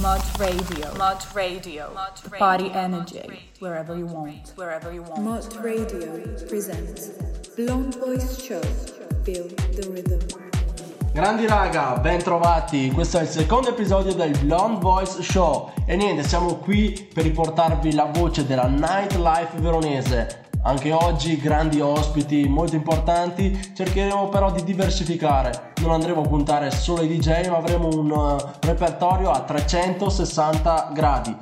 Mod Radio. Mod Radio. Mod Body energy. Wherever you want. Wherever you want. Mod Radio presents Blonde Voice Show. Feel the rhythm. Grandi raga, ben trovati. Questo è il secondo episodio del Blonde Voice Show. E niente, siamo qui per riportarvi la voce della nightlife veronese. Anche oggi grandi ospiti molto importanti, cercheremo però di diversificare. Non andremo a puntare solo ai DJ, ma avremo un uh, repertorio a 360 gradi.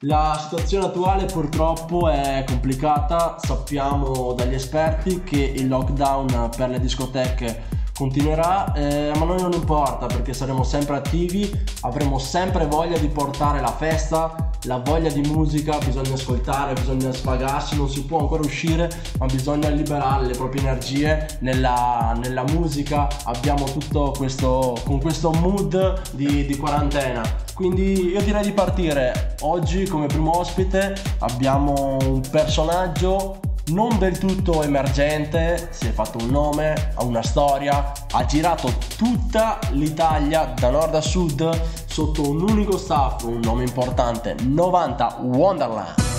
La situazione attuale purtroppo è complicata, sappiamo dagli esperti che il lockdown per le discoteche continuerà, eh, ma noi non importa perché saremo sempre attivi, avremo sempre voglia di portare la festa, la voglia di musica, bisogna ascoltare, bisogna sfagarsi, non si può ancora uscire, ma bisogna liberare le proprie energie nella, nella musica, abbiamo tutto questo, con questo mood di, di quarantena. Quindi io direi di partire. Oggi come primo ospite abbiamo un personaggio non del tutto emergente, si è fatto un nome, ha una storia, ha girato tutta l'Italia da nord a sud sotto un unico staff, un nome importante, 90 Wonderland.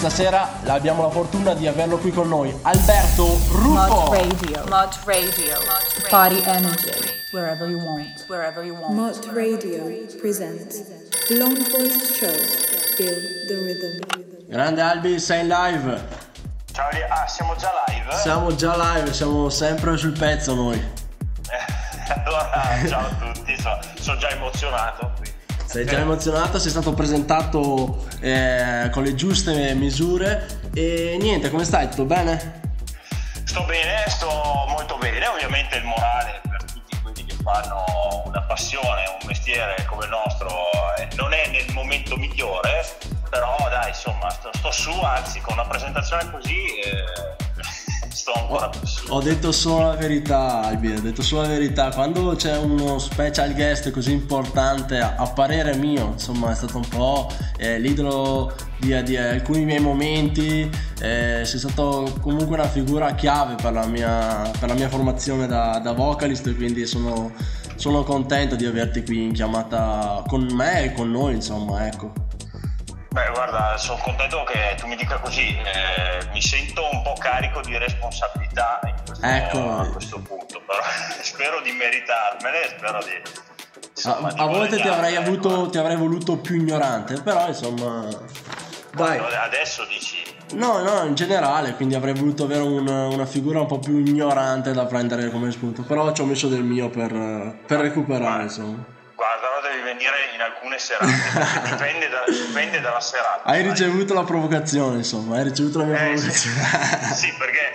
Questa sera abbiamo la fortuna di averlo qui con noi, Alberto Ruffo. Mod Radio. Mod Radio. Body energy. Wherever you want. Wherever you want. Mod Radio presents Blonde Voice Show. Feel the rhythm. Grande Albi, sei in live. Ciao, ah, siamo già live? Siamo già live, siamo sempre sul pezzo noi. Allora, ciao a tutti, so- sono già emozionato. Sei già emozionato, sei stato presentato eh, con le giuste misure e niente, come stai? Tutto bene? Sto bene, sto molto bene. Ovviamente il morale per tutti quelli che fanno una passione, un mestiere come il nostro eh, non è nel momento migliore, però dai, insomma, sto, sto su, anzi, con una presentazione così eh, sto ancora più. Ho detto solo la verità, Albi, ho detto solo la verità. Quando c'è uno special guest così importante, a, parere mio, insomma, è stato un po' eh, l'idolo di, di alcuni miei momenti, eh, sei stato comunque una figura chiave per la mia, per la mia formazione da, da vocalist, quindi sono, sono contento di averti qui in chiamata con me e con noi, insomma, ecco. Beh, guarda, sono contento che tu mi dica così, eh, mi sento un po' carico di responsabilità in questo, Ecco. a questo punto, però spero di meritarmene, spero di... A, insomma, di a volte ti avrei, guadagnarmene, avuto, ti avrei voluto più ignorante, però insomma... Dai. Adesso dici, No, no, in generale, quindi avrei voluto avere un- una figura un po' più ignorante da prendere come spunto, però ci ho messo del mio per, per recuperare, insomma. Guarda, allora devi venire in alcune serate, dipende, da- dipende dalla serata. Hai ricevuto la provocazione, insomma, hai ricevuto la mia Eh, sì, provocazione. sì, perché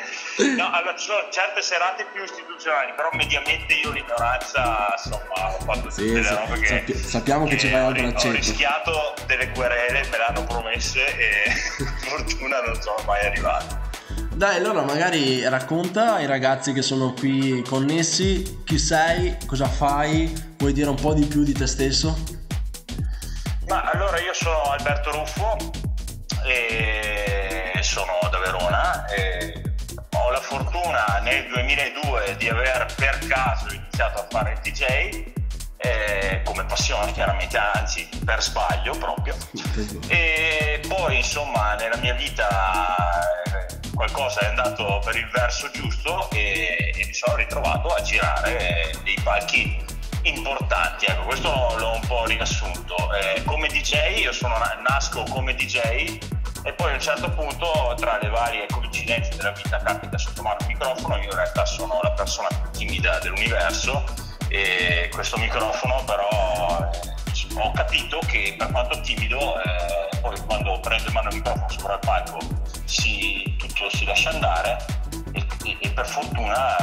no, allora, ci sono certe serate più istituzionali, però mediamente io l'ignoranza, insomma, ho fatto Sì, tutte le sa- robe che... sappi- sappiamo che ci vai al ri- Ho braccetto. rischiato delle querele, me l'hanno promesse e fortuna non sono mai arrivato. Dai, allora magari racconta ai ragazzi che sono qui connessi chi sei, cosa fai, puoi dire un po' di più di te stesso? Ma allora io sono Alberto Ruffo e sono da Verona e ho la fortuna nel 2002 di aver per caso iniziato a fare il DJ eh, come passione chiaramente, anzi per sbaglio proprio e poi insomma nella mia vita qualcosa è andato per il verso giusto e, e mi sono ritrovato a girare dei palchi importanti, ecco, questo l'ho un po' riassunto. Eh, come DJ, io sono na- nasco come DJ e poi a un certo punto, tra le varie coincidenze della vita, capita sotto mano il microfono, io in realtà sono la persona più timida dell'universo e questo microfono però eh, ho capito che per quanto timido, eh, poi quando prendo in mano il microfono sopra il palco si- tutto si lascia andare e, e- e per fortuna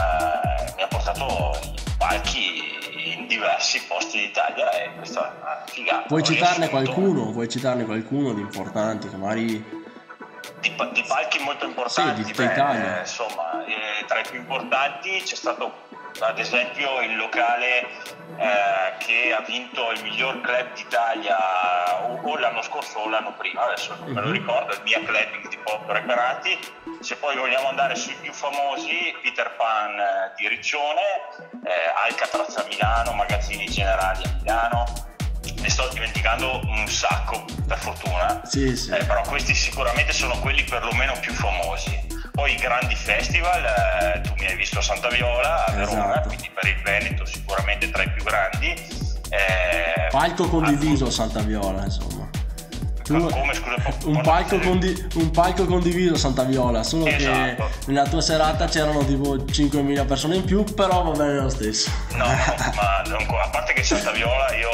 eh, mi ha portato in palchi in diversi posti d'Italia e questa è una figata. Puoi Ho citarne qualcuno, puoi citarne qualcuno di importanti che magari... Di, di palchi molto importanti, Sì, di beh, Italia. insomma, eh, tra i più importanti c'è stato ad esempio il locale eh, che ha vinto il miglior club d'Italia o, o, l'anno scorso o l'anno prima, adesso non me lo mhm. ricordo, il Mia Clubbing di Porto Reparati. Se poi vogliamo andare sui più famosi, Peter Pan eh, di Riccione, eh, Alcatraz a Milano, Magazzini Generali a Milano, ne sto dimenticando un sacco per fortuna, sì, sì. Eh, però questi sicuramente sono quelli perlomeno più famosi. Poi i grandi festival, eh, tu mi hai visto a Santa Viola, a Verona, esatto. quindi per il Veneto sicuramente tra i più grandi. Eh, palco condiviso a Santa Viola, insomma. Tu, come scusa? Un palco, condi- un palco, condiviso a Santa Viola, solo esatto. che nella tua serata c'erano tipo 5.000 persone in più, però va bene lo stesso. No, no ma non, a parte che Santa Viola io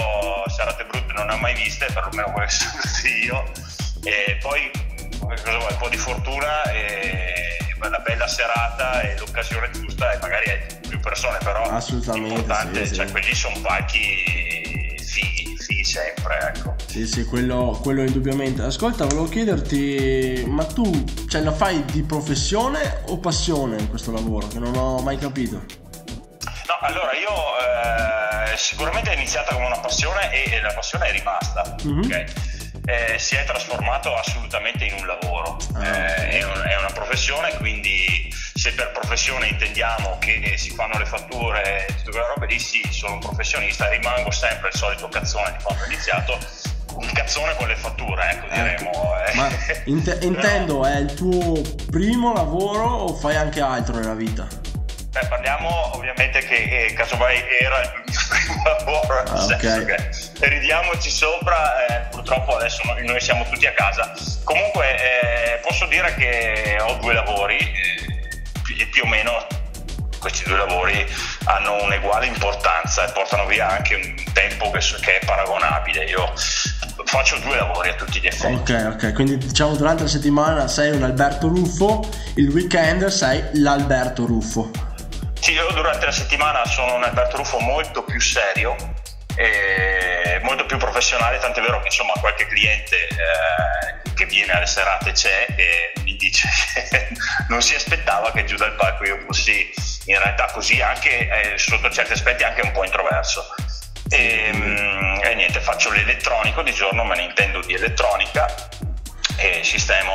serate brutte non ne ho mai viste, perlomeno quelle sono io. E poi cosa vuoi, un po' di fortuna e una bella serata e l'occasione giusta e magari hai più persone, però assolutamente sì, cioè sì. quelli sono palchi fighi, fighi sempre, ecco. Sì, sì, quello, quello indubbiamente. Ascolta, volevo chiederti, ma tu cioè, la fai di professione o passione in questo lavoro? Che non ho mai capito. No, allora io eh, sicuramente è iniziata come una passione e, la passione è rimasta. Mm-hmm. Okay? Eh, si è trasformato assolutamente in un lavoro, ah, eh, è, un, è, una professione, quindi se per professione intendiamo che si fanno le fatture e tutte quelle robe lì, sì, sono un professionista, rimango sempre il solito cazzone di quando ho iniziato, un cazzone con le fatture, ecco, ecco. diremo. Eh. Ma int- intendo, è il tuo primo lavoro o fai anche altro nella vita? Beh, parliamo ovviamente che eh, casomai era il lavoro, ah, senso che ridiamoci sopra, eh, purtroppo adesso noi, siamo tutti a casa. Comunque eh, posso dire che ho due lavori eh, e più o meno questi due lavori hanno un'uguale importanza e portano via anche un tempo che, che è paragonabile. Io faccio due lavori a tutti gli effetti. Ok, ok, quindi diciamo durante la settimana sei un Alberto Ruffo, il weekend sei l'Alberto Ruffo. Sì, io durante la settimana sono un Alberto Ruffo molto più serio, molto più professionale, tant'è vero che insomma qualche cliente eh, che viene alle serate c'è e mi dice che non si aspettava che giù dal palco io fossi in realtà così anche eh, sotto certi aspetti anche un po' introverso. E, mm, e niente, faccio l'elettronico di giorno, me ne intendo di elettronica e sistemo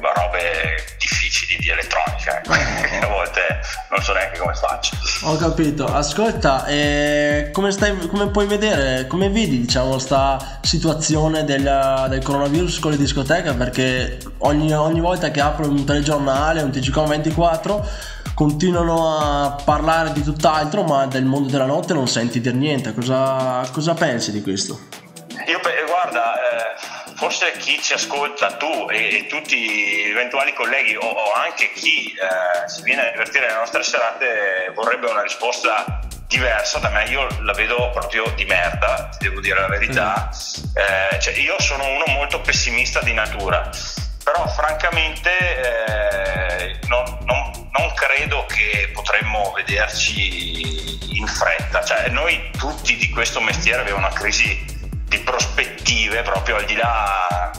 robe difficili di elettronica ecco. a volte non so neanche come faccio. Ho capito. Ascolta eh, come, stai, come puoi vedere come vedi diciamo sta situazione del, del coronavirus con le discoteche? Perché ogni, ogni volta che apro un telegiornale un TGCOM 24 continuano a parlare di tutt'altro ma del mondo della notte non senti dire niente. Cosa, cosa pensi di questo? io guarda eh forse chi ci ascolta, tu e, e tutti gli eventuali colleghi o, o anche chi eh, si viene a divertire alle nostre serate vorrebbe una risposta diversa da me, io la vedo proprio di merda, devo dire la verità. Eh, cioè, io sono uno molto pessimista di natura, però francamente eh, non, non, non, credo che potremmo vederci in fretta. Cioè, noi tutti di questo mestiere abbiamo una crisi di prospettive proprio al di là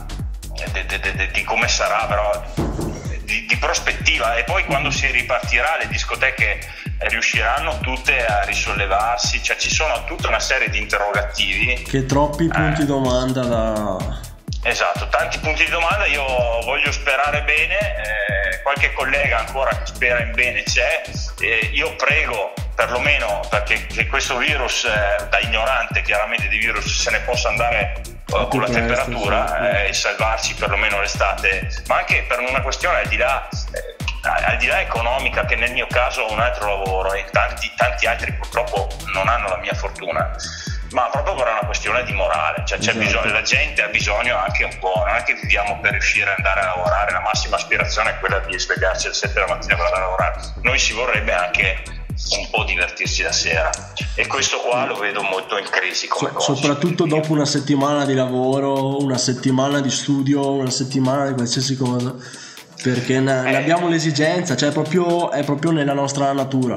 de, de, de, di come sarà, però di, di, prospettiva. E poi quando si ripartirà le discoteche riusciranno tutte a risollevarsi, cioè ci sono tutta una serie di interrogativi. Che troppi punti eh, domanda da... Esatto, tanti punti di domanda, io voglio sperare bene, eh, qualche collega ancora che spera in bene c'è, eh, io prego perlomeno perché questo virus, eh, da ignorante chiaramente di virus, se ne possa andare uh, con la temperatura eh, e salvarci perlomeno l'estate, ma anche per una questione al di là, eh, al di là economica che nel mio ho un altro lavoro e tanti, tanti altri purtroppo non hanno la mia fortuna ma proprio per una questione di morale, cioè esatto. bisogno, la gente ha bisogno anche un po', non è che viviamo per riuscire ad andare a lavorare, la massima aspirazione è quella di svegliarsi alle 7 della mattina per andare a lavorare, noi si vorrebbe anche un po' divertirsi la sera e questo qua lo vedo molto in crisi come so, cosa. soprattutto dopo una settimana di lavoro una settimana di studio una settimana di qualsiasi cosa perché ne, eh. abbiamo l'esigenza cioè proprio, è proprio nella nostra natura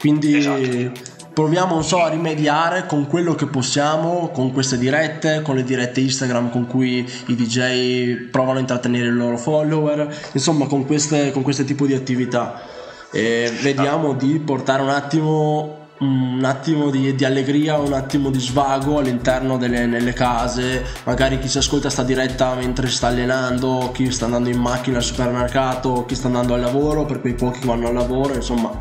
quindi esatto. Proviamo so, a rimediare con quello che possiamo con queste dirette con le dirette Instagram con cui i DJ provano a intrattenere i loro follower insomma con, queste, con questo tipo di attività e vediamo di portare un attimo un attimo di, di, allegria, un attimo di svago all'interno delle case. Magari chi si ascolta sta diretta mentre sta allenando, chi sta andando in macchina al supermercato, chi sta andando al lavoro, per quei pochi che vanno al lavoro, insomma.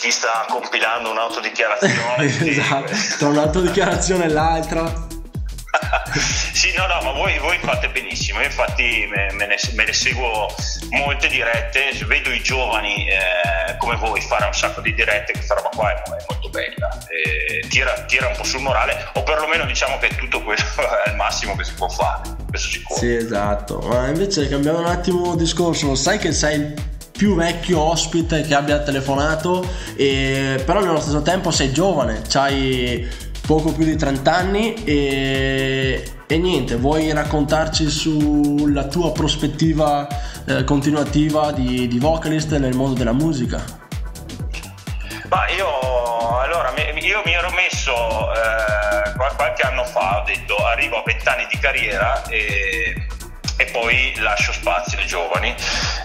Chi sta compilando un'autodichiarazione. esatto, tra un'autodichiarazione e l'altra. sì, no, no, ma voi, voi, fate benissimo. Io infatti me, me, ne, me, ne, seguo molte dirette, vedo i giovani eh, come voi fare un sacco di dirette, questa roba qua è, è molto bella. Eh, tira, tira, un po' sul morale, o perlomeno diciamo che tutto questo è il massimo che si può fare, questo sicuro. Sì, esatto. Ma invece cambiamo un attimo discorso, sai che sei il più vecchio ospite che abbia telefonato, e, però nello stesso tempo sei giovane, c'hai poco più di 30 anni e, e niente, vuoi raccontarci sulla tua prospettiva eh, continuativa di, di, vocalist nel mondo della musica? Ma io, allora, io mi ero messo eh, qualche anno fa, ho detto arrivo a 20 anni di carriera e e poi lascio spazio ai giovani.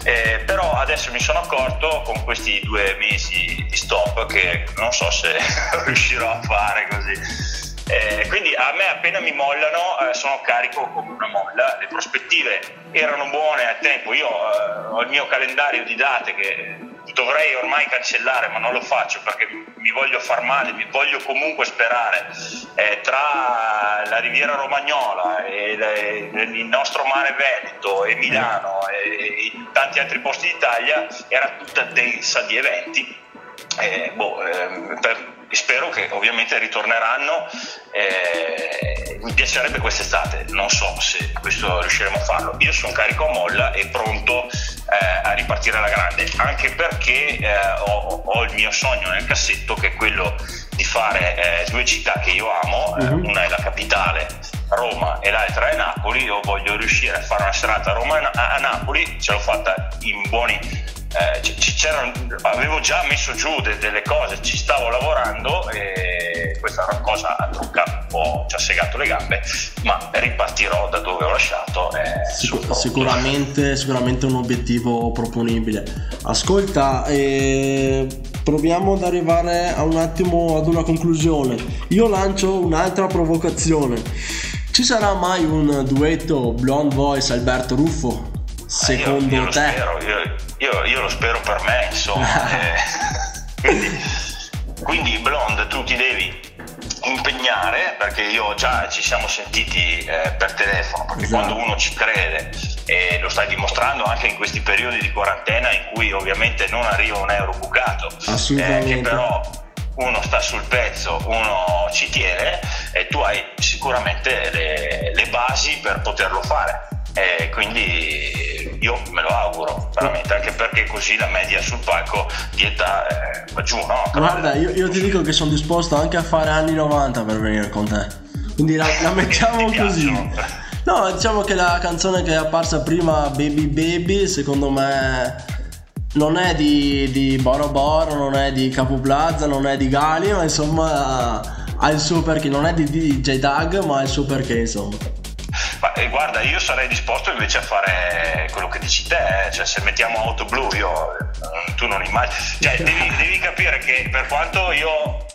Eh, però adesso mi sono accorto con questi due mesi di stop che non so se riuscirò a fare così. Eh, quindi a me appena mi mollano eh, sono carico come una molla, le prospettive erano buone al tempo, io eh, ho il mio calendario di date che dovrei ormai cancellare, ma non lo faccio perché mi voglio far male, mi voglio comunque sperare. Eh, tra la Riviera Romagnola e le, il nostro mare Veneto e Milano e, e tanti altri posti d'Italia era tutta densa di eventi. Eh, boh, eh, per, spero che ovviamente ritorneranno. Eh, mi piacerebbe quest'estate, non so se questo riusciremo a farlo. Io sono carico a molla e pronto eh, a ripartire alla grande, anche perché eh, ho, ho, il mio sogno nel cassetto che è quello di fare eh, due città che io amo, uh-huh. una è la capitale Roma e l'altra è Napoli, io voglio riuscire a fare una serata a Roma a Napoli, ce l'ho fatta in buoni eh, avevo già messo giù de, delle cose, ci stavo lavorando e questa cosa a trucca un po' ci ha segato le gambe, ma ripartirò da dove ho lasciato. Sicur- sicuramente, sicuramente un obiettivo proponibile. Ascolta, eh, proviamo ad arrivare a un attimo ad una conclusione. Io lancio un'altra provocazione. Ci sarà mai un duetto Blonde Voice Alberto Ruffo? Secondo io, io te? Spero, io, io, io, lo spero per me, insomma. eh, quindi, quindi, Blonde, tu ti devi impegnare perché io già ci siamo sentiti eh, per telefono perché esatto. quando uno ci crede e lo stai dimostrando anche in questi periodi di quarantena in cui ovviamente non arriva un euro bucato eh, che però uno sta sul pezzo, uno ci tiene e tu hai sicuramente le, le basi per poterlo fare e quindi io me lo auguro veramente anche perché così la media sul palco di età eh, va giù no? guarda io, io, ti dico che sono disposto anche a fare anni 90 per venire con te. Quindi la, la mettiamo così. no diciamo che la canzone che è apparsa prima Baby Baby secondo me non è di, di Boro Boro non è di Capo Plaza non è di Gali ma insomma ha il suo perché non è di DJ Doug ma ha il suo perché insomma eh, guarda, io sarei disposto invece a fare quello che dici te, eh? cioè se mettiamo auto blu, io, eh, tu non immagini, cioè devi, devi capire che per quanto io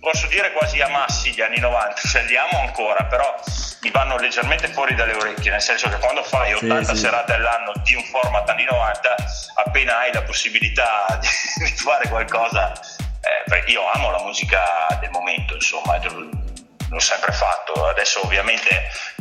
posso dire quasi amassi gli anni 90, cioè li amo ancora, però mi vanno leggermente fuori dalle orecchie, nel senso che quando fai 80 sì, serate all'anno di un format anni 90, appena hai la possibilità di, di fare qualcosa, eh, io amo la musica del momento, insomma, l'ho sempre fatto. Adesso ovviamente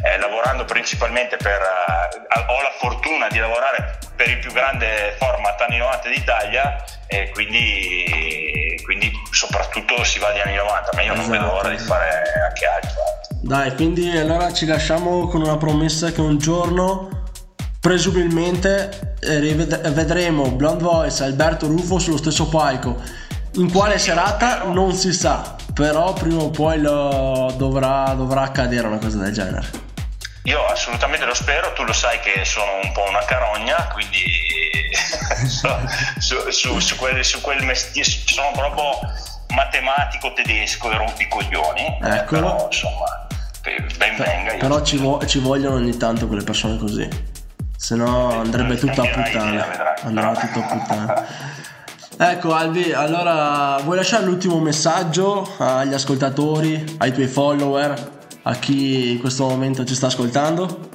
eh, lavorando principalmente per... Eh, ho la fortuna di lavorare per il più grande format anni 90 d'Italia e quindi, quindi soprattutto si va agli anni 90, ma io esatto. non vedo l'ora di fare anche altro. Dai, quindi allora ci lasciamo con una promessa che un giorno presumibilmente eh, vedremo Blonde Voice e Alberto Rufo sullo stesso palco. In quale serata non si sa, però prima o poi dovrà, dovrà accadere una cosa del genere. Io assolutamente lo spero, tu lo sai che sono un po' una carogna, quindi su, su, su, quel, su quel mestiere sono proprio matematico tedesco e rompicoglioni. Eccolo. Però insomma, ben venga. Però ci, vo- ci, vogliono ogni tanto quelle persone così, se no andrebbe tutto a puttana. Andrà tutto a puttana. Ecco Albi, allora vuoi lasciare l'ultimo messaggio agli ascoltatori, ai tuoi follower, a chi in questo momento ci sta ascoltando?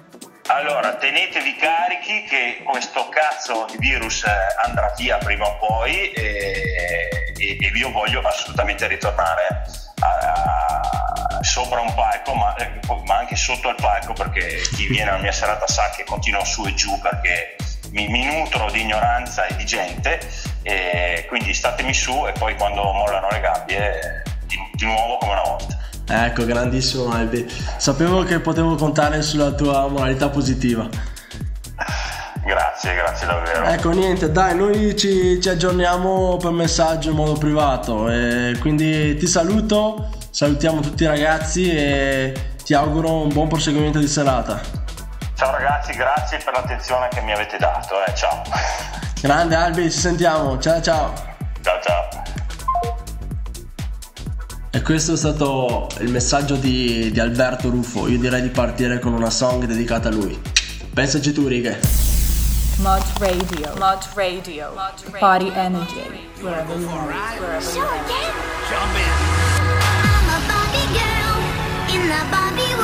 Allora, tenetevi carichi che questo cazzo di virus eh, andrà via prima o poi e, e, e io voglio assolutamente ritornare a, a, sopra un palco, ma, eh, ma, anche sotto il palco perché chi viene alla mia serata sa che continuo su e giù perché mi, mi nutro di ignoranza e di gente e quindi statemi su e poi quando mollano le gabbie di, di nuovo come una volta. Ecco, grandissimo Albi. Sapevo che potevo contare sulla tua moralità positiva. Grazie, grazie davvero. Ecco, niente, dai, noi ci, ci aggiorniamo per messaggio in modo privato. E quindi ti saluto, salutiamo tutti i ragazzi e ti auguro un buon proseguimento di serata. Ciao ragazzi, grazie per l'attenzione che mi avete dato. Eh. Ciao. Grande Albi, ci sentiamo. Ciao ciao. Ciao ciao. E questo è stato il messaggio di, di, Alberto Ruffo. Io direi di partire con una song dedicata a lui. Pensaci tu, righe. Mod Radio, Mod Radio, Body Energy, wherever you want, wherever you want. Jump in. I'm a Barbie girl in the Barbie world.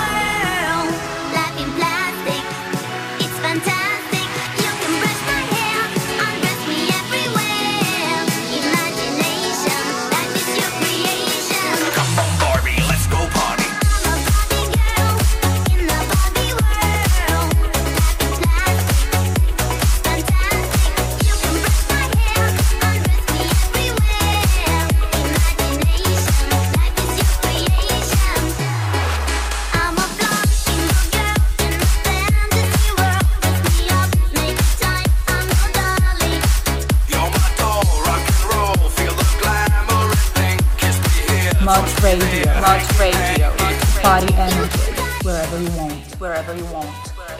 Body Energy, wherever you want, wherever you want.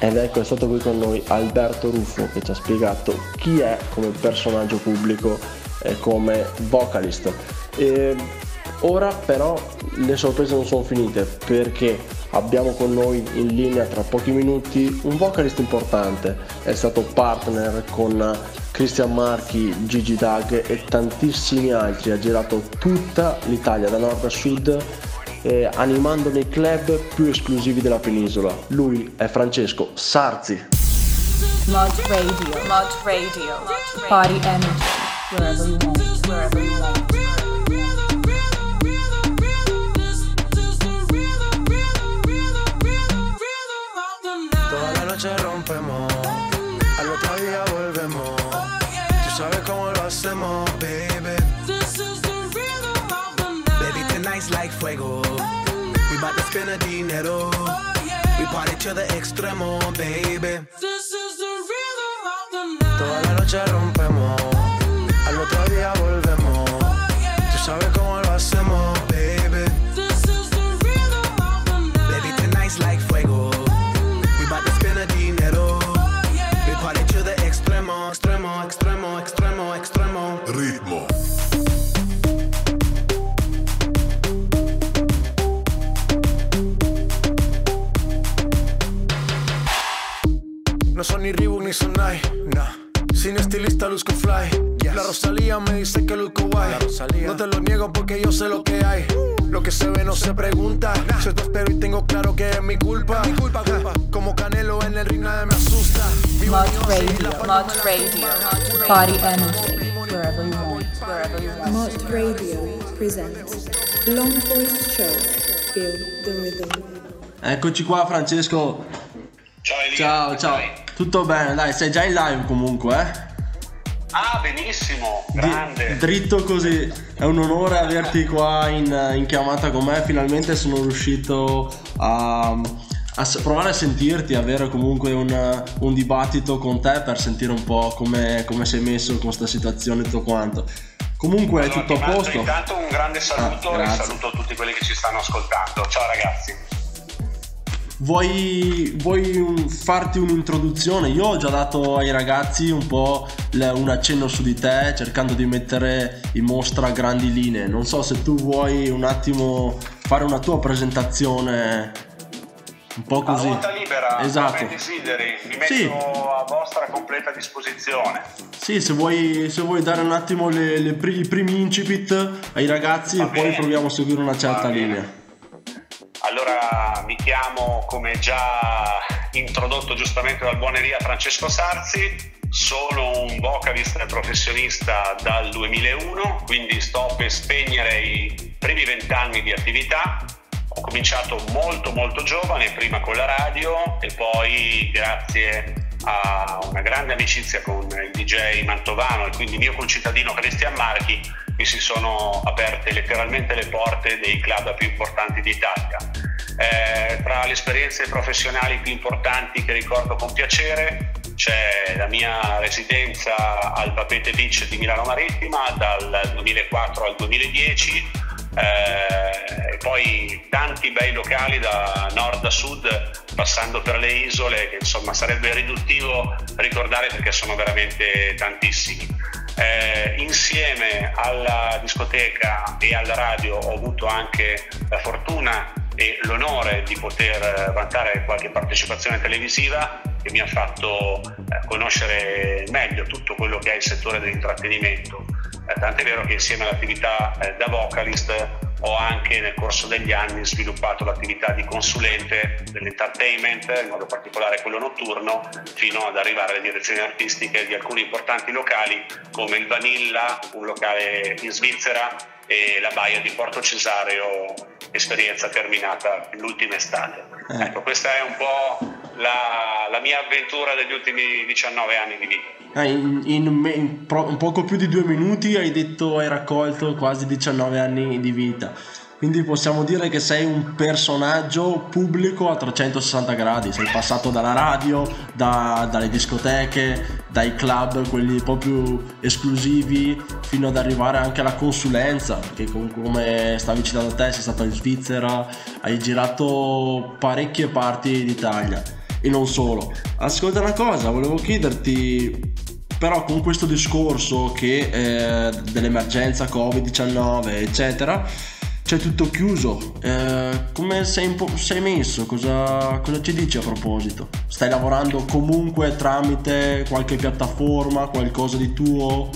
Ed ecco, è stato qui con noi Alberto Ruffo che ci ha spiegato chi è come personaggio pubblico e come vocalist. E ora però le sorprese non sono finite perché abbiamo con noi in linea tra pochi minuti un vocalist importante, è stato partner con Christian Marchi, Gigi Dag e tantissimi altri, ha girato tutta l'Italia da nord a sud eh, animando nei club più esclusivi della penisola. Lui è Francesco Sarzi. Mod Radio, Mod Radio, Body Energy, wherever you want, wherever you want. Toda la noche rompemos, al otro día volvemos. sabes cómo lo hacemos, baby. This is the rhythm of the night. Baby, tonight's like fuego. We bout to spend a dinero. Oh, yeah. We party to the extremo, baby. This is the rhythm of the night. Toda la noche rompemos. Al otro día volvemos. Oh, yeah. Tú sabes No son ni Reebok ni Sonai, nah. Sin estilista luzco fly. La Rosalía me dice que luzco guay. No te lo niego porque yo sé lo que hay. Lo que se ve no se pregunta. Yo te espero y tengo claro que es mi culpa. Mi culpa, culpa. Como Canelo en el ring nadie me asusta. Mod Radio, Mod Radio, Body Energy wherever you want, wherever you want. Mod Radio presents Long Voice Show, Feel the Rhythm. Eccoci qua Francesco. Ciao Elia. Ciao, ciao. Tutto bene, dai, sei già in live comunque, eh? Ah, benissimo, grande. Di, dritto così, è un onore averti qua in, in chiamata con me. Finalmente sono riuscito a, a provare a sentirti, avere comunque un, un, dibattito con te per sentire un po' come, come sei messo con questa situazione e tutto quanto. Comunque allora, è tutto a posto. Intanto un grande saluto ah, e saluto tutti quelli che ci stanno ascoltando. Ciao ragazzi. Vuoi, vuoi, farti un'introduzione? Io ho già dato ai ragazzi un po' un accenno su di te, cercando di mettere in mostra grandi linee. Non so se tu vuoi un attimo fare una tua presentazione un po' così. A ruota libera, esatto. come desideri, mi metto sì. a vostra completa disposizione. Sì, se vuoi, se vuoi dare un attimo le, le, i primi incipit ai ragazzi Va e bene. poi proviamo a seguire una certa linea. Allora mi chiamo, come già introdotto giustamente dal buoneria Francesco Sarzi, sono un vocalist professionista dal 2001, quindi sto per spegnere i primi vent'anni di attività. Ho cominciato molto molto giovane, prima con la radio e poi grazie a una grande amicizia con il DJ Mantovano e quindi mio concittadino Cristian Marchi mi si sono aperte letteralmente le porte dei club più importanti d'Italia. Eh, tra le esperienze professionali più importanti che ricordo con piacere c'è la mia residenza al Papete Beach di Milano Marittima dal 2004 al 2010 eh, e poi tanti bei locali da nord a sud passando per le isole che insomma sarebbe riduttivo ricordare perché sono veramente tantissimi. Eh, insieme alla discoteca e alla radio ho avuto anche la fortuna e l'onore di poter vantare qualche partecipazione televisiva che mi ha fatto eh, conoscere meglio tutto quello che è il settore dell'intrattenimento. Eh, tant'è vero che insieme all'attività eh, da vocalist ho anche nel corso degli anni sviluppato l'attività di consulente dell'entertainment, in modo particolare quello notturno, fino ad arrivare alle direzioni artistiche di alcuni importanti locali come il Vanilla, un locale in Svizzera, e la Baia di Porto Cesareo, esperienza terminata l'ultima estate. Eh. Ecco, questa è un po' la, la, mia avventura degli ultimi 19 anni di vita. Eh, in, in, in un poco più di due minuti hai detto hai raccolto quasi 19 anni di vita. Quindi possiamo dire che sei un personaggio pubblico a 360 gradi, sei passato dalla radio, da, dalle discoteche, dai club, quelli più esclusivi, fino ad arrivare anche alla consulenza, perché come stavi citando te sei stato in Svizzera, hai girato parecchie parti d'Italia e non solo. Ascolta una cosa, volevo chiederti però con questo discorso che eh, dell'emergenza Covid-19 eccetera c'è tutto chiuso. Eh, come sei, sei messo? Cosa, cosa, ci dici a proposito? Stai lavorando comunque tramite qualche piattaforma, qualcosa di tuo?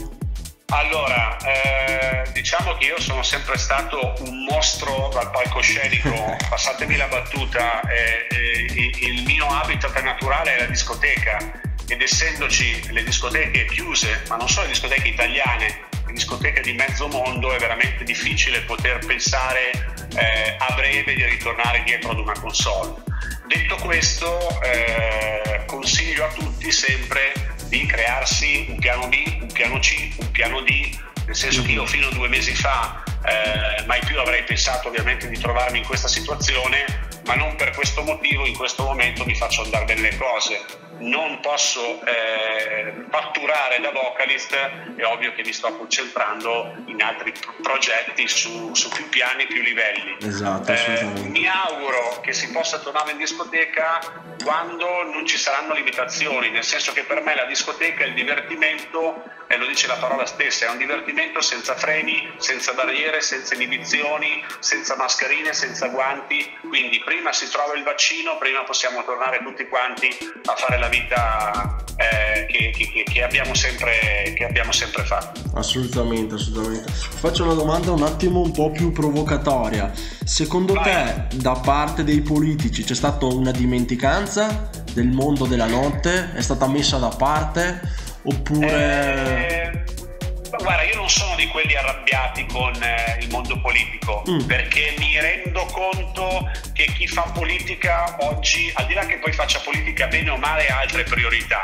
Allora, eh, diciamo che io sono sempre stato un mostro dal palcoscenico, passatemi la battuta, eh, eh, il mio habitat naturale è la discoteca ed essendoci le discoteche chiuse, ma non solo le discoteche italiane, discoteche di mezzo mondo è veramente difficile poter pensare eh, a breve di ritornare dietro ad una console. Detto questo, eh, consiglio a tutti sempre di crearsi un piano B, un piano C, un piano D, nel senso che io fino a due mesi fa eh, mai più avrei pensato ovviamente di trovarmi in questa situazione, ma non per questo motivo in questo momento mi faccio andare bene le cose non posso eh, fatturare da vocalist, è ovvio che mi sto concentrando in altri progetti su, su più piani, più livelli. Esatto, eh, mi auguro che si possa tornare in discoteca quando non ci saranno limitazioni, nel senso che per me la discoteca è il divertimento, e lo dice la parola stessa, è un divertimento senza freni, senza barriere, senza inibizioni, senza mascherine, senza guanti, quindi prima si trova il vaccino, prima possiamo tornare tutti quanti a fare la vita eh, che, che, che, abbiamo sempre, che abbiamo sempre fatto. Assolutamente, assolutamente. Faccio una domanda un attimo un po' più provocatoria. Secondo Vai. te, da parte dei politici, c'è stata una dimenticanza del mondo della notte? È stata messa da parte? Oppure... Eh guarda, io non sono di quelli arrabbiati con eh, il mondo politico mm. perché mi rendo conto che chi fa politica oggi, al di là che poi faccia politica bene o male, ha altre priorità.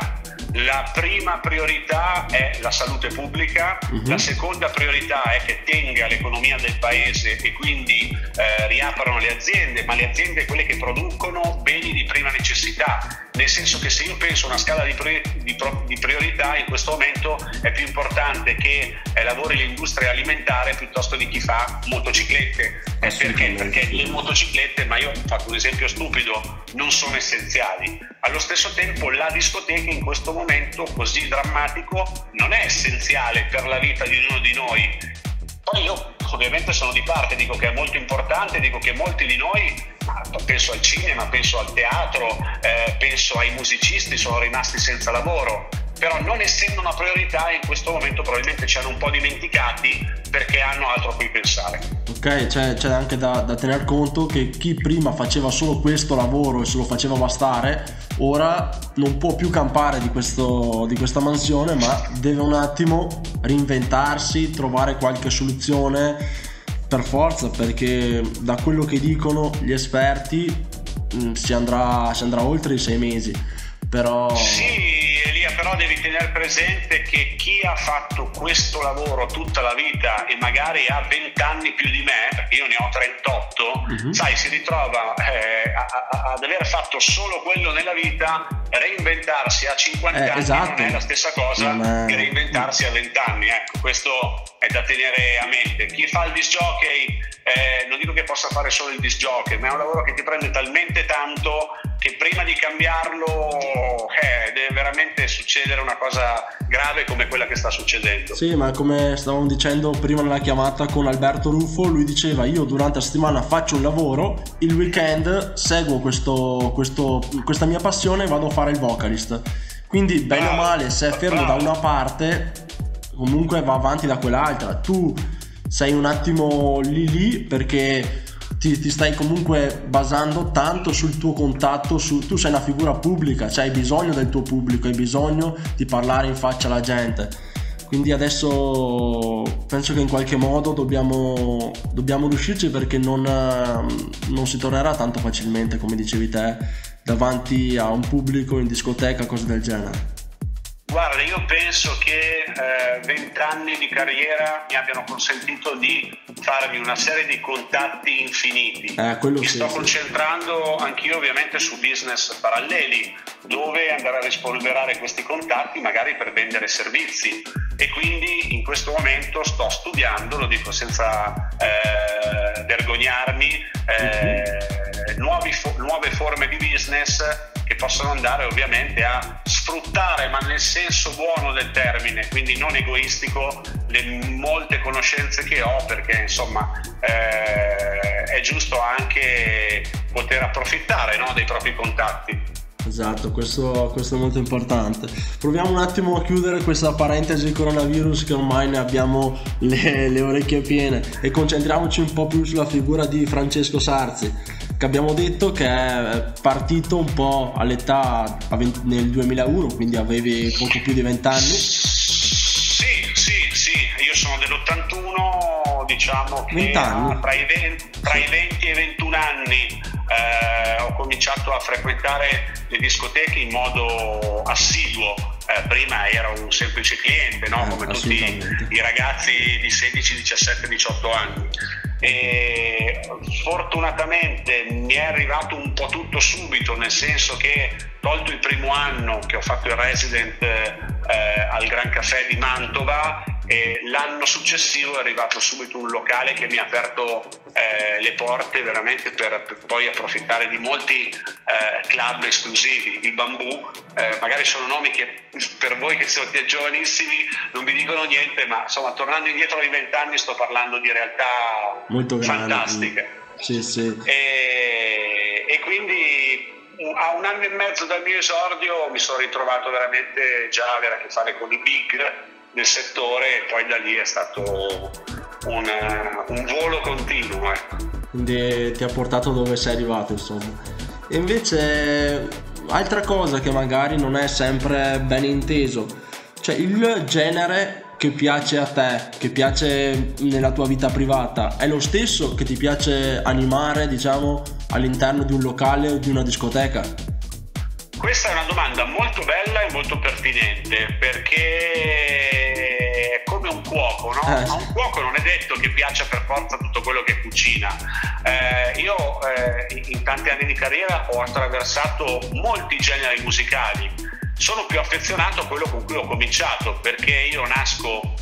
La prima priorità è la salute pubblica, mm-hmm. la seconda priorità è che tenga l'economia del paese e quindi eh, riaprano le aziende, ma le aziende quelle che producono beni di prima necessità nel senso che se io penso a una scala di, di, di priorità in questo momento è più importante che eh, lavori l'industria alimentare piuttosto di chi fa motociclette. Eh, perché? Perché le motociclette, ma io ho fatto un esempio stupido, non sono essenziali. Allo stesso tempo la discoteca in questo momento così drammatico non è essenziale per la vita di ognuno di noi. Poi io ovviamente sono di parte, dico che è molto importante, dico che molti di noi penso al cinema, penso al teatro, eh, penso ai musicisti, sono rimasti senza lavoro però non essendo una priorità in questo momento probabilmente ci hanno un po' dimenticati perché hanno altro a cui pensare. Ok, c'è, c'è anche da, da, tener conto che chi prima faceva solo questo lavoro e se lo faceva bastare, ora non può più campare di, questo, di questa mansione, ma deve un attimo reinventarsi, trovare qualche soluzione per forza, perché da quello che dicono gli esperti mm, si andrà, si andrà oltre i sei mesi. Però... Sì però devi tenere presente che chi ha fatto questo lavoro tutta la vita e magari ha 20 anni più di me, perché io ne ho 38, uh-huh. sai, si ritrova eh, a, a, ad aver fatto solo quello nella vita, reinventarsi a 50 eh, anni esatto. non è la stessa cosa è... che reinventarsi a 20 anni. Ecco, questo è da tenere a mente. Chi fa il disc jockey, eh, non dico che possa fare solo il disc jockey, ma è un lavoro che ti prende talmente tanto che prima di cambiarlo eh, deve veramente succedere una cosa grave come quella che sta succedendo. Sì, ma come stavamo dicendo prima nella chiamata con Alberto Ruffo, lui diceva io durante la settimana faccio un lavoro, il weekend seguo questo, questo, questa mia passione e vado a fare il vocalist. Quindi bene o male, se è fermo da una parte, comunque va avanti da quell'altra. Tu sei un attimo lì lì perché ti, ti, stai comunque basando tanto sul tuo contatto, su, tu sei una figura pubblica, cioè hai bisogno del tuo pubblico, hai bisogno di parlare in faccia alla gente. Quindi adesso penso che in qualche modo dobbiamo, dobbiamo riuscirci perché non, non si tornerà tanto facilmente, come dicevi te, davanti a un pubblico in discoteca, cose del genere. Guarda, io penso che eh, vent'anni eh, di carriera mi abbiano consentito di farmi una serie di contatti infiniti. Eh, mi sto sì, concentrando sì. anch'io ovviamente su business paralleli, dove andare a rispolverare questi contatti magari per vendere servizi. E quindi in questo momento sto studiando, lo dico senza eh, vergognarmi, uh-huh. Nuovi, nuove forme di business che possono andare ovviamente a sfruttare, ma nel senso buono del termine, quindi non egoistico, le molte conoscenze che ho, perché insomma eh, è giusto anche poter approfittare no, dei propri contatti. Esatto, questo, questo, è molto importante. Proviamo un attimo a chiudere questa parentesi coronavirus che ormai ne abbiamo le, le orecchie piene e concentriamoci un po' più sulla figura di Francesco Sarzi che abbiamo detto che è partito un po' all'età nel 2001, quindi avevi poco più di 20 anni. Sì, sì, sì, io sono dell'81, diciamo che tra i, 20, tra i 20 e i 21 anni eh, ho cominciato a frequentare le discoteche in modo assiduo. Eh, prima ero un semplice cliente, no? Eh, come tutti i ragazzi di 16, 17, 18 anni e fortunatamente mi è arrivato un po' tutto subito, nel senso che tolto il primo anno che ho fatto il resident eh, al Gran Caffè di Mantova, e l'anno successivo è arrivato subito un locale che mi ha aperto eh, le porte veramente per, per, poi approfittare di molti eh, club esclusivi. Il Bambù, eh, magari sono nomi che per voi che siete giovanissimi non vi dicono niente, ma insomma tornando indietro ai vent'anni sto parlando di realtà Molto fantastiche. Sì, sì. E, e quindi a un anno e mezzo dal mio esordio mi sono ritrovato veramente già a avere a che fare con i big nel settore e poi da lì è stato un, un volo continuo. Ecco. Quindi ti ha portato dove sei arrivato insomma. E invece altra cosa che magari non è sempre ben inteso, cioè il genere che piace a te, che piace nella tua vita privata, è lo stesso che ti piace animare, diciamo, all'interno di un locale o di una discoteca? Questa è una domanda molto bella e molto pertinente perché è come un cuoco, no? A un cuoco non è detto che piaccia per forza tutto quello che cucina. Eh, io eh, in tanti anni di carriera ho attraversato molti generi musicali. Sono più affezionato a quello con cui ho cominciato perché io nasco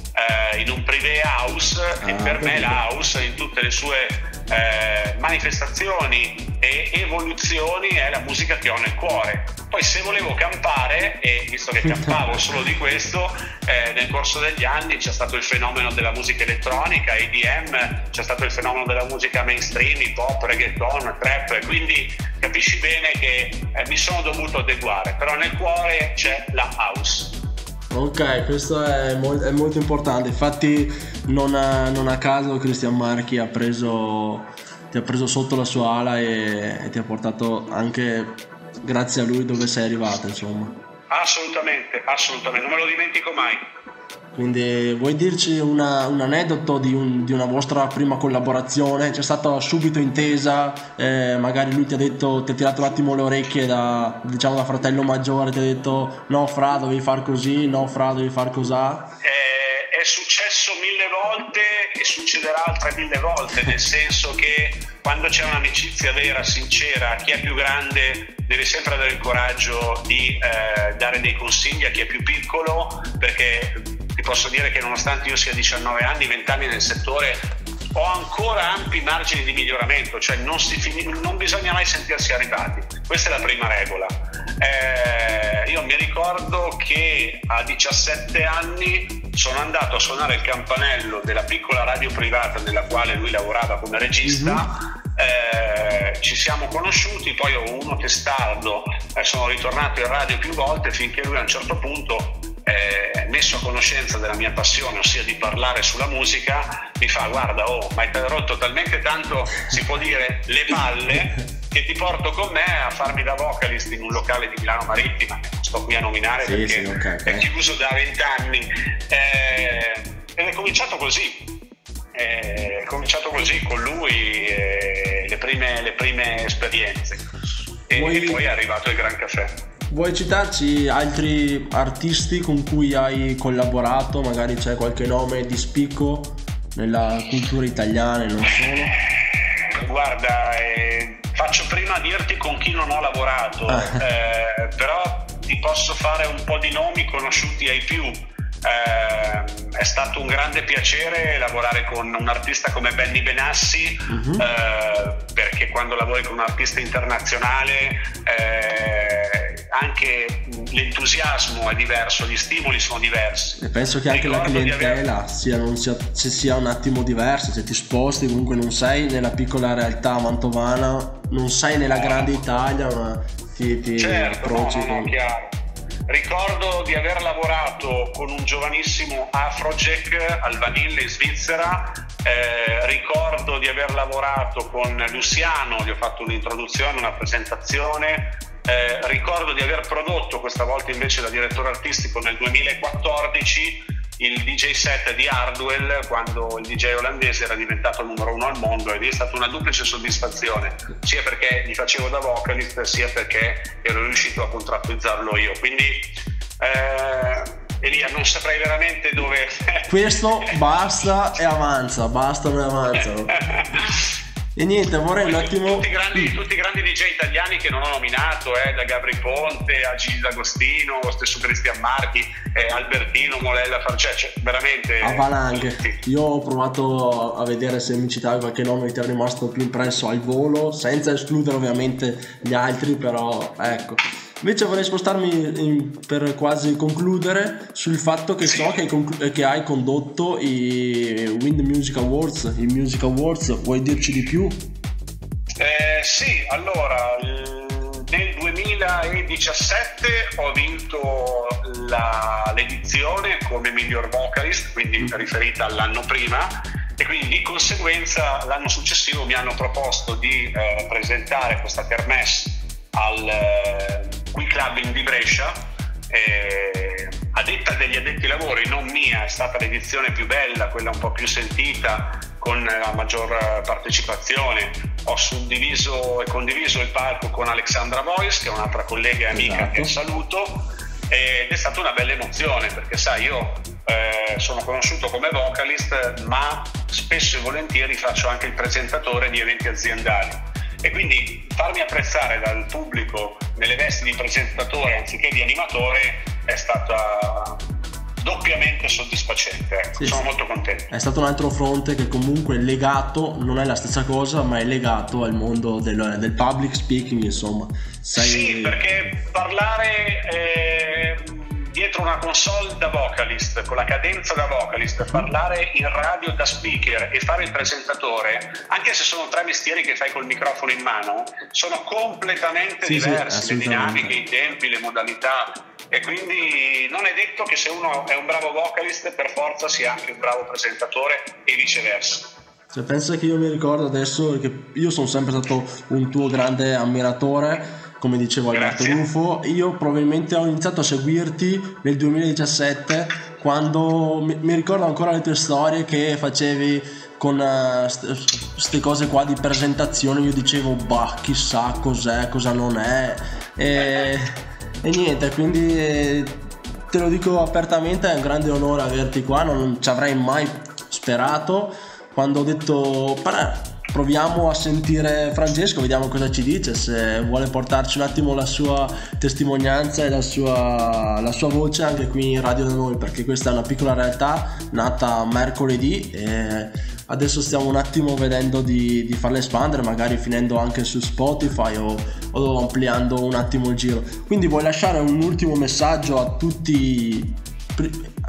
eh, in un privé house e ah, per me la house in tutte le sue eh, manifestazioni e evoluzioni è la musica che ho nel cuore. Poi se volevo campare, e visto che campavo solo di questo, eh, nel corso degli anni c'è stato il fenomeno della musica elettronica, EDM, c'è stato il fenomeno della musica mainstream, hip hop, reggaeton, trap, quindi capisci bene che eh, mi sono dovuto adeguare, però nel cuore c'è la house. Ok, questo è, molt- è molto importante, infatti non a, non a, caso Cristian Marchi ha preso, ti ha preso sotto la sua ala e, e ti ha portato anche grazie a lui dove sei arrivato, insomma. Assolutamente, assolutamente, non me lo dimentico mai. Quindi vuoi dirci una, un aneddoto di, un, di, una vostra prima collaborazione? C'è stata subito intesa, eh, magari lui ti ha detto, ti ha tirato un attimo le orecchie da, diciamo, da fratello maggiore, ti ha detto no Fra devi far così, no Fra devi far cos'ha? Eh, è successo mille volte e succederà altre mille volte, nel senso che quando c'è un'amicizia vera, sincera, chi è più grande deve sempre avere il coraggio di eh, dare dei consigli a chi è più piccolo perché posso dire che nonostante io sia 19 anni, 20 anni nel settore, ho ancora ampi margini di miglioramento, cioè non, fin- non bisogna mai sentirsi arrivati. Questa è la prima regola. Eh, io mi ricordo che a 17 anni sono andato a suonare il campanello della piccola radio privata nella quale lui lavorava come regista. Mm-hmm. Eh, ci siamo conosciuti, poi ho uno testardo, eh, sono ritornato in radio più volte finché lui a un certo punto eh, messo a conoscenza della mia passione, ossia di parlare sulla musica, mi fa guarda, oh, ma hai rotto talmente tanto, si può dire, le palle, che ti porto con me a farmi da vocalist in un locale di Milano Marittima, non sto qui a nominare sì, perché sì, okay, okay. è chiuso da vent'anni. Eh, ed è cominciato così. È cominciato così con lui eh, le, prime, le, prime, esperienze e, Vuoi... e poi è arrivato il Gran Caffè. Vuoi citarci altri artisti con cui hai collaborato? Magari c'è qualche nome di spicco nella cultura italiana e non solo? Guarda, eh, faccio prima dirti con chi non ho lavorato, ah. eh, però ti posso fare un po' di nomi conosciuti ai più. Eh, è stato un grande piacere lavorare con un artista come Benny Benassi uh-huh. perché quando lavori con un artista internazionale eh, anche l'entusiasmo è diverso, gli stimoli sono diversi. E penso che anche Ricordo la clientela aver... sia, sia, se sia un attimo diversa, se ti sposti comunque non sei nella piccola realtà mantovana, non sei nella grande Italia, ma ti, ti certo, approcci no, no, con... chiaro. Ricordo di aver lavorato con un giovanissimo Afrojack al Vanille in Svizzera, eh, ricordo di aver lavorato con Luciano, gli ho fatto un'introduzione, una presentazione, eh, ricordo di aver prodotto, questa volta invece da direttore artistico nel 2014, il DJ set di Hardwell quando il DJ olandese era diventato il numero uno al mondo ed è stata una duplice soddisfazione, sia perché gli facevo da vocalist, sia perché ero riuscito a contrattuizzarlo io. Quindi eh, Elia, non saprei veramente dove. Questo basta e avanza, basta e avanza. E niente, vorrei un attimo. Tutti i, grandi, tutti i grandi DJ italiani che non ho nominato, eh, da Gabri Ponte a Gigi D'Agostino, lo stesso Cristian Marchi, eh, Albertino, Molella, cioè, cioè veramente. A valanghe. Io ho provato a vedere se mi citavi qualche nome che ti è rimasto più impresso al volo, senza escludere ovviamente gli altri, però ecco. Invece vorrei spostarmi in, per quasi concludere sul fatto che so che hai, conclu- che hai, condotto i Wind Music Awards, i Music Awards, vuoi dirci di più? Eh, sì, allora nel 2017 ho vinto la, l'edizione come miglior vocalist, quindi mm. riferita all'anno prima e quindi di conseguenza l'anno successivo mi hanno proposto di eh, presentare questa kermesse al eh, Qui Clubbing di Brescia. Eh, a detta degli addetti ai lavori, non mia, è stata l'edizione più bella, quella un po' più sentita, con la maggior partecipazione. Ho suddiviso e condiviso il palco con Alexandra Voice, che è un'altra collega e amica esatto. che saluto, ed è stata una bella emozione perché sai, io eh, sono conosciuto come vocalist, ma spesso e volentieri faccio anche il presentatore di eventi aziendali e quindi farmi apprezzare dal pubblico nelle vesti di presentatore anziché di animatore è stata doppiamente soddisfacente. Ecco. Sì, sono molto contento. È stato un altro fronte che comunque è legato, non è la stessa cosa, ma è legato al mondo del, del public speaking, insomma. Sei... Sì, perché parlare eh, dietro una console da vocalist, con la cadenza da vocalist, parlare in radio da speaker e fare il presentatore, anche se sono tre mestieri che fai col microfono in mano, sono completamente sì, diversi, sì, le dinamiche, i tempi, le modalità. E quindi non è detto che se uno è un bravo vocalist per forza sia anche un bravo presentatore e viceversa. Se pensa che io mi ricordo adesso che io sono sempre stato un tuo grande ammiratore come dicevo Alberto Rufo, io probabilmente ho iniziato a seguirti nel 2017 quando mi, mi ricordo ancora le tue storie che facevi con queste uh, cose qua di presentazione, io dicevo bah chissà cos'è, cosa non è. E, e niente, quindi eh, te lo dico apertamente, è un grande onore averti qua, non ci avrei mai sperato. Quando ho detto proviamo a sentire Francesco, vediamo cosa ci dice, se vuole portarci un attimo la sua testimonianza e la sua, la sua voce anche qui in radio da noi, perché questa è una piccola realtà nata mercoledì e adesso stiamo un attimo vedendo di, di farla espandere, magari finendo anche su Spotify o, o ampliando un attimo il giro. Quindi vuoi lasciare un ultimo messaggio a tutti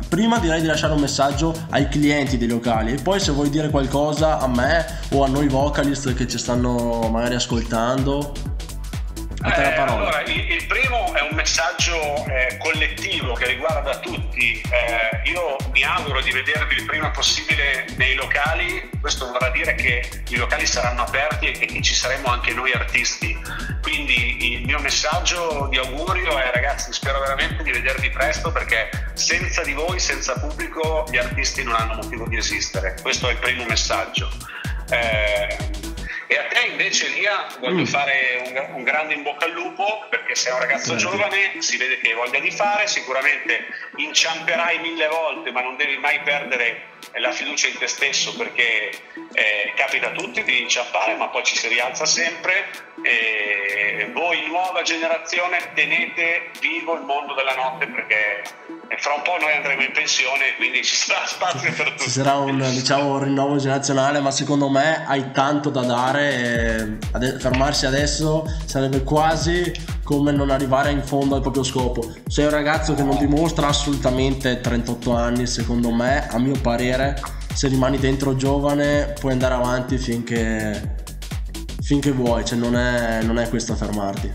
prima direi di lasciare un messaggio ai clienti dei locali. E poi se vuoi dire qualcosa a me o a noi vocalist che ci stanno magari ascoltando eh. Allora, il, il, primo è un messaggio eh, collettivo che riguarda tutti. Eh, io mi auguro di vedervi il prima possibile nei locali, questo vorrà dire che i locali saranno aperti e che ci saremo anche noi artisti. Quindi il mio messaggio di augurio è ragazzi, spero veramente di vedervi presto perché senza di voi, senza pubblico, gli artisti non hanno motivo di esistere. Questo è il primo messaggio. Eh, e a te invece Lia voglio mm. fare un, un, grande in bocca al lupo perché sei un ragazzo giovane, si vede che hai voglia di fare, sicuramente inciamperai mille volte ma non devi mai perdere la fiducia in te stesso perché eh, capita a tutti di inciampare ma poi ci si rialza sempre e voi nuova generazione tenete vivo il mondo della notte perché fra un po' noi andremo in pensione quindi ci sarà spazio per tutti. Ci sarà un, diciamo, un rinnovo generazionale ma secondo me hai tanto da dare e fermarsi adesso sarebbe quasi come non arrivare in fondo al proprio scopo. Sei un ragazzo che non dimostra assolutamente 38 anni secondo me a mio parere. Se rimani dentro giovane puoi andare avanti finché finché vuoi, cioè non è, non è questo a fermarti.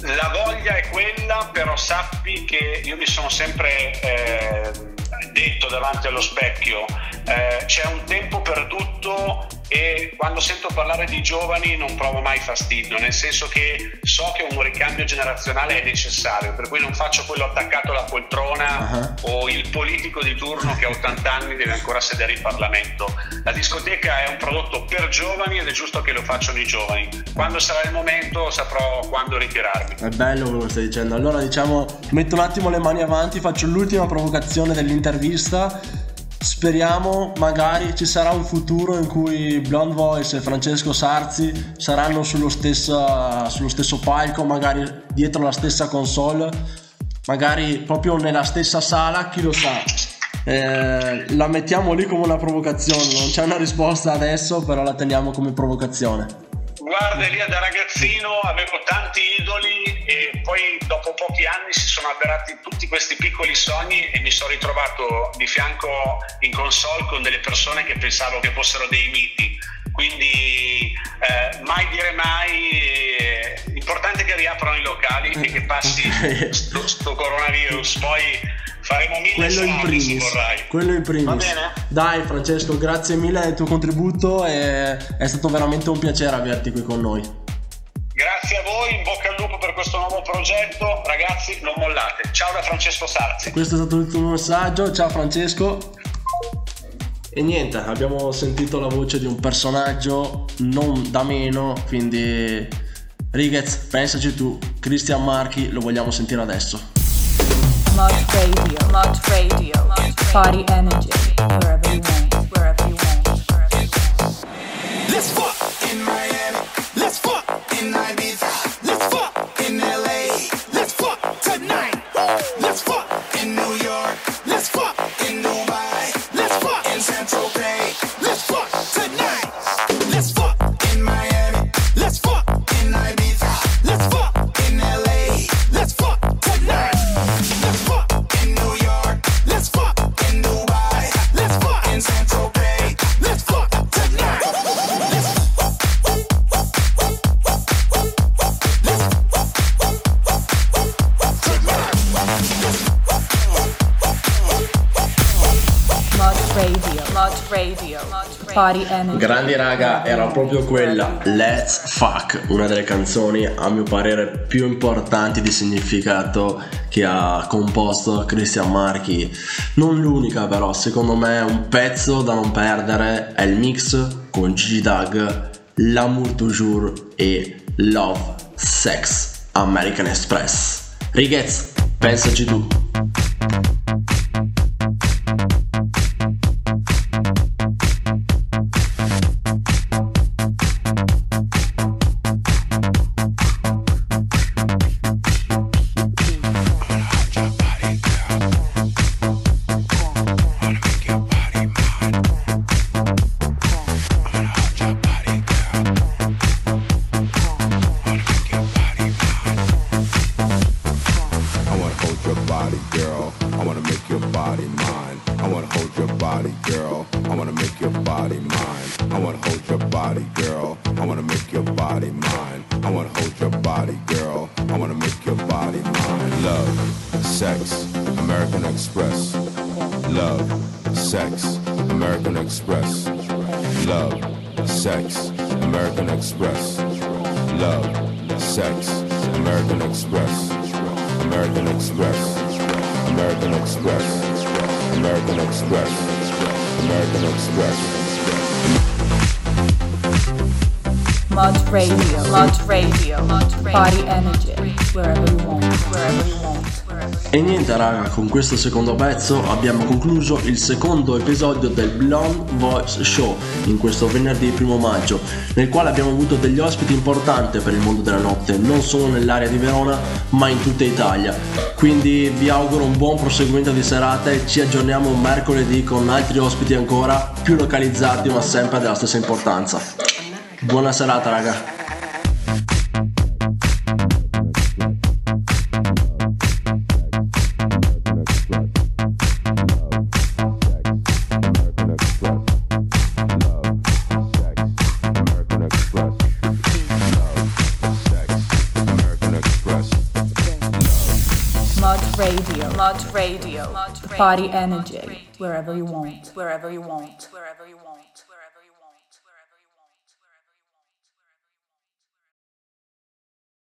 La voglia è quella, però sappi che io mi sono sempre eh, detto davanti allo specchio, eh, c'è un tempo per tutto e quando sento parlare di giovani non provo mai fastidio, nel senso che so che un ricambio generazionale è necessario, per cui non faccio quello attaccato alla poltrona uh-huh. o il politico di turno che a 80 anni deve ancora sedere in Parlamento. La discoteca è un prodotto per giovani ed è giusto che lo facciano i giovani. Quando sarà il momento saprò quando ritirarmi. È bello quello che stai dicendo. Allora diciamo, metto un attimo le mani avanti, faccio l'ultima provocazione dell'intervista Speriamo magari ci sarà un futuro in cui Blonde Voice e Francesco Sarzi saranno sullo stesso, sullo stesso palco, magari dietro la stessa console, magari proprio nella stessa sala, chi lo sa. Eh, la mettiamo lì come una provocazione, non c'è una risposta adesso, però la teniamo come provocazione. Guarda Elia, da ragazzino avevo tanti idoli e poi dopo pochi anni si sono avverati tutti questi piccoli sogni e mi sono ritrovato di fianco in console con delle persone che pensavo che fossero dei miti. Quindi eh, mai dire mai, eh, importante che riaprano i locali e che passi questo coronavirus. Poi faremo mille quello in primis quello in primis. Dai Francesco grazie mille del tuo contributo e è stato veramente un piacere averti qui con noi. Grazie a voi in bocca al lupo per questo nuovo progetto. Ragazzi non mollate. Ciao da Francesco Sarzi. Questo è stato l'ultimo messaggio. Ciao Francesco. E niente, abbiamo sentito la voce di un personaggio non da meno, quindi Righez, pensaci tu, Christian Marchi, lo vogliamo sentire adesso. Mod Radio, Mod Radio, Party Energy, wherever you want, wherever you want, wherever Radio, Mod Radio, Party Energy. Grandi raga, era proprio quella Let's Fuck, una delle canzoni a mio parere più importanti di significato che ha composto Christian Marchi. Non l'unica però, secondo me un pezzo da non perdere è il mix con Gigi Dag, L'amour toujours e Love Sex American Express. Righez, pensaci tu. sex, American Express. Love, sex, American Express. American Express. American Express. American Express. American Express. Mud radio, Mud radio, mod radio. Body energy, wherever you want, wherever you want. E niente raga, con questo secondo pezzo abbiamo concluso il secondo episodio del Blonde Voice Show in questo venerdì primo maggio, nel quale abbiamo avuto degli ospiti importanti per il mondo della notte, non solo nell'area di Verona, ma in tutta Italia. Quindi vi auguro un buon proseguimento di serata e ci aggiorniamo mercoledì con altri ospiti ancora più localizzati ma sempre della stessa importanza. Buona serata raga. Radio. Party energy wherever you want. Wherever you want. Wherever you want.